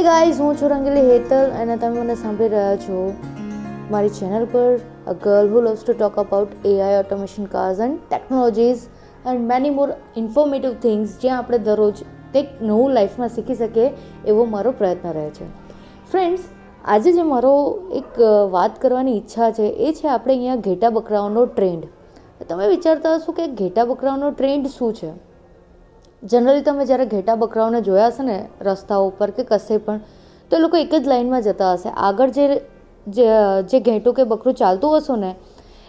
Hey guys હું છું રંગીલી હેતલ અને તમે મને સાંભળી રહ્યા છો મારી ચેનલ પર a girl who loves to talk about AI automation cars and technologies and many more informative things જ્યાં આપણે દરરોજ કંઈક નવું લાઈફમાં શીખી શકીએ એવો મારો પ્રયત્ન રહે છે. ફ્રેન્ડ્સ આજે જે મારો એક વાત કરવાની ઈચ્છા છે એ છે આપણે અહીંયા ઘેટા બકરાઓનો ટ્રેન્ડ તમે વિચારતા હશો કે ઘેટા બકરાઓનો ટ્રેન્ડ શું છે? જનરલી તમે જ્યારે ઘેટા બકરાઓને જોયા હશે ને રસ્તા ઉપર કે કશે પણ, તો એ લોકો એક જ લાઇનમાં જતા હશે. આગળ જે જે ઘેટું કે બકરું ચાલતું હશે ને,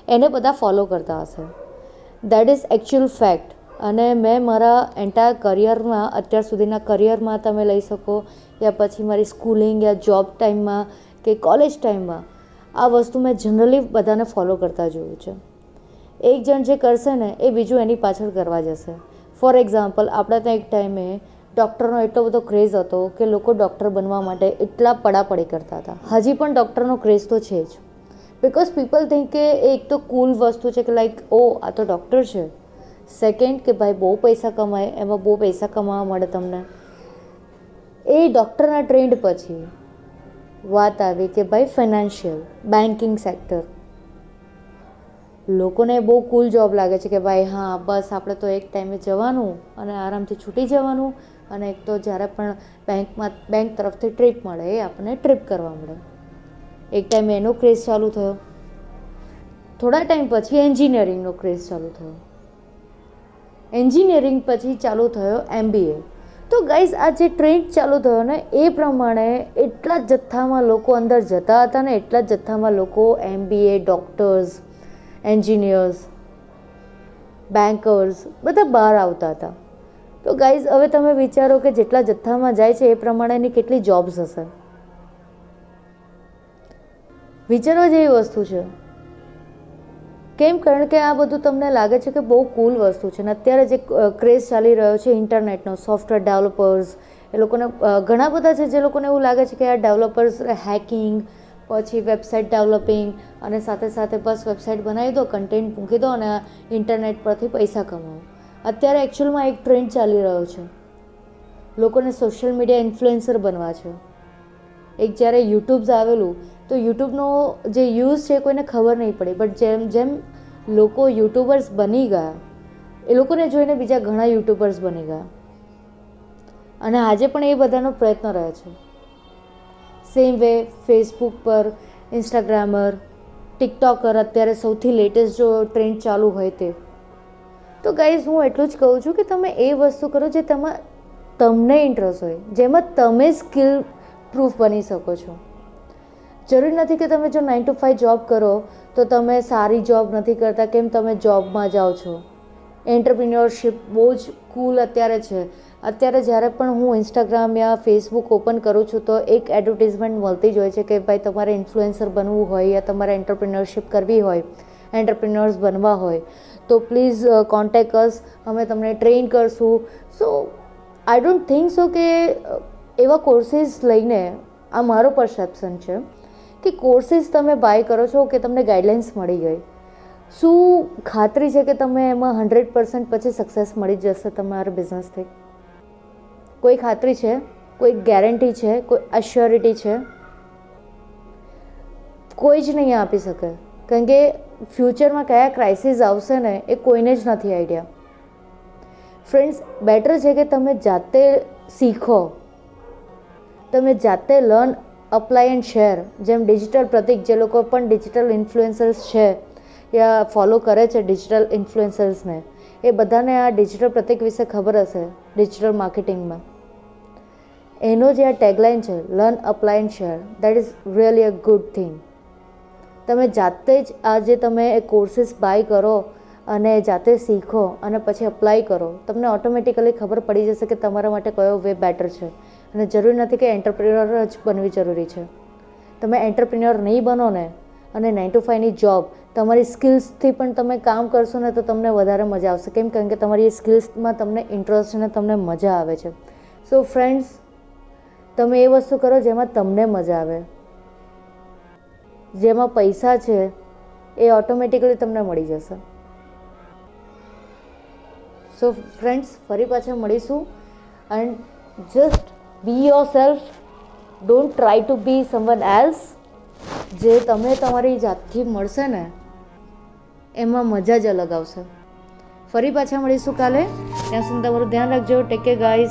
એને બધા ફોલો કરતા હશે. દેટ ઇઝ એકચ્યુઅલ ફેક્ટ અને મેં મારા એન્ટાયર કરિયરમાં અત્યાર સુધીના કરિયરમાં તમે લઈ શકો, યા પછી મારી સ્કૂલિંગ યા જોબ ટાઈમમાં કે કોલેજ ટાઈમમાં આ વસ્તુ મેં જનરલી બધાને ફોલો કરતા જોયું છે. એક જણ જે કરશે ને, એ બીજું એની પાછળ કરવા જશે. ફોર એક્ઝામ્પલ આપણે ત્યાં એક ટાઈમે ડૉક્ટરનો એટલો બધો ક્રેઝ હતો કે લોકો ડૉક્ટર બનવા માટે એટલા પડાપડી કરતા હતા. હજી પણ ડૉક્ટરનો ક્રેઝ તો છે જ. બિકોઝ પીપલ થિંક કે એક તો કુલ વસ્તુ છે કે લાઈક ઓ, આ તો ડૉક્ટર છે. સેકન્ડ કે ભાઈ, બહુ પૈસા કમાય, એમાં બહુ પૈસા કમાવા મળે તમને. એ ડૉક્ટરના ટ્રેન્ડ પછી વાત આવી કે ભાઈ ફાઇનાન્શિયલ બેન્કિંગ સેક્ટર લોકોને બહુ કુલ જોબ લાગે છે કે ભાઈ, હા, બસ આપણે તો એક ટાઈમે જવાનું અને આરામથી છૂટી જવાનું અને એક તો જ્યારે પણ બેંકમાં, બેંક તરફથી ટ્રીપ મળે એ આપણને ટ્રીપ કરવા મળે. એક ટાઈમે એનો ક્રેઝ ચાલુ થયો. થોડા ટાઈમ પછી એન્જિનિયરિંગનો ક્રેઝ ચાલુ થયો. એન્જિનિયરિંગ પછી ચાલુ થયો એમબીએ તો ગાઈઝ આ જે ટ્રેન્ડ ચાલુ થયો ને, એ પ્રમાણે એટલા જ જથ્થામાં લોકો અંદર જતા હતા ને, એટલા જ જથ્થામાં લોકો એમબીએ ડૉક્ટર્સ એન્જિનિયર્સ બેન્કર્સ બધા બહાર આવતા હતા. તો ગાઈઝ હવે તમે વિચારો કે જેટલા જથ્થામાં જાય છે એ પ્રમાણેની કેટલી જોબ્સ હશે? વિચારવા જેવી વસ્તુ છે. કેમ? કારણ કે આ બધું તમને લાગે છે કે બહુ કુલ વસ્તુ છે ને અત્યારે જે ક્રેઝ ચાલી રહ્યો છે ઇન્ટરનેટનો સોફ્ટવેર ડેવલપર્સ એ લોકોને ઘણા બધા છે જે લોકોને એવું લાગે છે કે આ ડેવલપર્સ હેકિંગ પછી વેબસાઇટ ડેવલપિંગ અને સાથે સાથે બસ વેબસાઇટ બનાવી દો, કન્ટેન્ટ મૂકી દો અને ઇન્ટરનેટ પરથી પૈસા કમાવો. અત્યારે એકચ્યુઅલમાં એક ટ્રેન્ડ ચાલી રહ્યો છે. લોકોને સોશિયલ મીડિયા ઇન્ફ્લુએન્સર બનવા છે. એક જ્યારે યુટ્યુબ્સ આવેલું, તો યુટ્યુબનો જે યુઝ છે કોઈને ખબર નહીં પડી. બટ જેમ જેમ લોકો યુટ્યુબર્સ બની ગયા, એ લોકોને જોઈને બીજા ઘણા યુટ્યુબર્સ બની ગયા. અને આજે પણ એ બધાનો પ્રયત્ન રહે છે. સેમ વે ફેસબુક પર ઇન્સ્ટાગ્રામર ટિકટોકર અત્યારે સૌથી લેટેસ્ટ જો ટ્રેન્ડ ચાલુ હોય તે. તો ગાઈઝ હું એટલું જ કહું છું કે તમે એ વસ્તુ કરો જે તમા, તમને ઇન્ટરેસ્ટ હોય. જેમાં તમે સ્કિલ પ્રૂફ બની શકો છો. જરૂરી નથી કે તમે જો નાઇન ટુ ફાઇવ જોબ કરો, તો તમે સારી જોબ નથી કરતા, કેમ તમે જોબમાં જાઓ છો? એન્ટરપ્રિન્યોરશિપ બહુ જ કુલ અત્યારે છે. અત્યારે જ્યારે પણ હું ઇન્સ્ટાગ્રામ યા ફેસબુક ઓપન કરું છું, તો એક એડવર્ટિઝમેન્ટ મળતી જ હોય છે કે ભાઈ તમારે ઇન્ફ્લુએન્સર બનવું હોય યા તમારે એન્ટરપ્રિન્યોરશિપ કરવી હોય એન્ટરપ્રિન્યોર્સ બનવા હોય, તો પ્લીઝ કોન્ટેક અસ અમે તમને ટ્રેન કરશું. સો આઈ ડોન્ટ થિંક સો કે એવા કોર્સીસ લઈને આ મારો પરસેપ્શન છે કે કોર્સીસ તમે બાય કરો છો કે તમને ગાઈડલાઇન્સ મળી ગઈ. શું ખાતરી છે કે તમે એમાં હંડ્રેડ પર્સન્ટ પછી સક્સેસ મળી જશે તમારા બિઝનેસથી કોઈ ખાતરી છે? કોઈ ગેરંટી છે? કોઈ અશ્યોરિટી છે? કોઈ જ નહીં આપી શકે. કારણ કે ફ્યુચરમાં કયા ક્રાઇસિસ આવશે ને, એ કોઈને જ નથી આઈડિયા ફ્રેન્ડ્સ બેટર છે કે તમે જાતે શીખો. તમે જાતે લર્ન અપ્લાય એન્ડ શેર જેમ ડિજિટલ પ્રતિક, જે લોકો પણ ડિજિટલ ઇન્ફ્લુએન્સર્સ છે યા ફોલો કરે છે ડિજિટલ ઇન્ફ્લુએન્સર્સને એ બધાને આ ડિજિટલ પ્રતિક વિશે ખબર હશે ડિજિટલ માર્કેટિંગમાં એનો જે આ ટેગલાઇન છે learn apply share that is really a good thing તમે જાતે જ આ જે તમે કોર્સીસ બાય કરો અને જાતે શીખો અને પછી અપ્લાય કરો, તમને ઓટોમેટિકલી ખબર પડી જશે કે તમારા માટે કયો વે બેટર છે. અને જરૂરી નથી કે એન્ટરપ્રિન્યોર જ બનવી જરૂરી છે. તમે એન્ટરપ્રિન્યોર નહીં બનો ને અને નાઇન ટુ ફાઇવની જોબ તમારી સ્કિલ્સથી પણ તમે કામ કરશો ને તો તમને વધારે મજા આવશે. કેમ કારણ કે તમારી એ સ્કિલ્સમાં તમને ઇન્ટરેસ્ટ અને તમને મજા આવે છે. સો ફ્રેન્ડ્સ તમે એ વસ્તુ કરો જેમાં તમને મજા આવે. જેમાં પૈસા છે, એ ઓટોમેટિકલી તમને મળી જશે. સો ફ્રેન્ડ્સ ફરી પાછા મળીશું. And just be yourself don't try to be someone else જે તમે તમારી જાતથી મળશે ને, એમાં મજા જ અલગ આવશે. ફરી પાછા મળીશું કાલે. ત્યાં સુધી તમારું ધ્યાન રાખજો. ટેક કે ગાઈઝ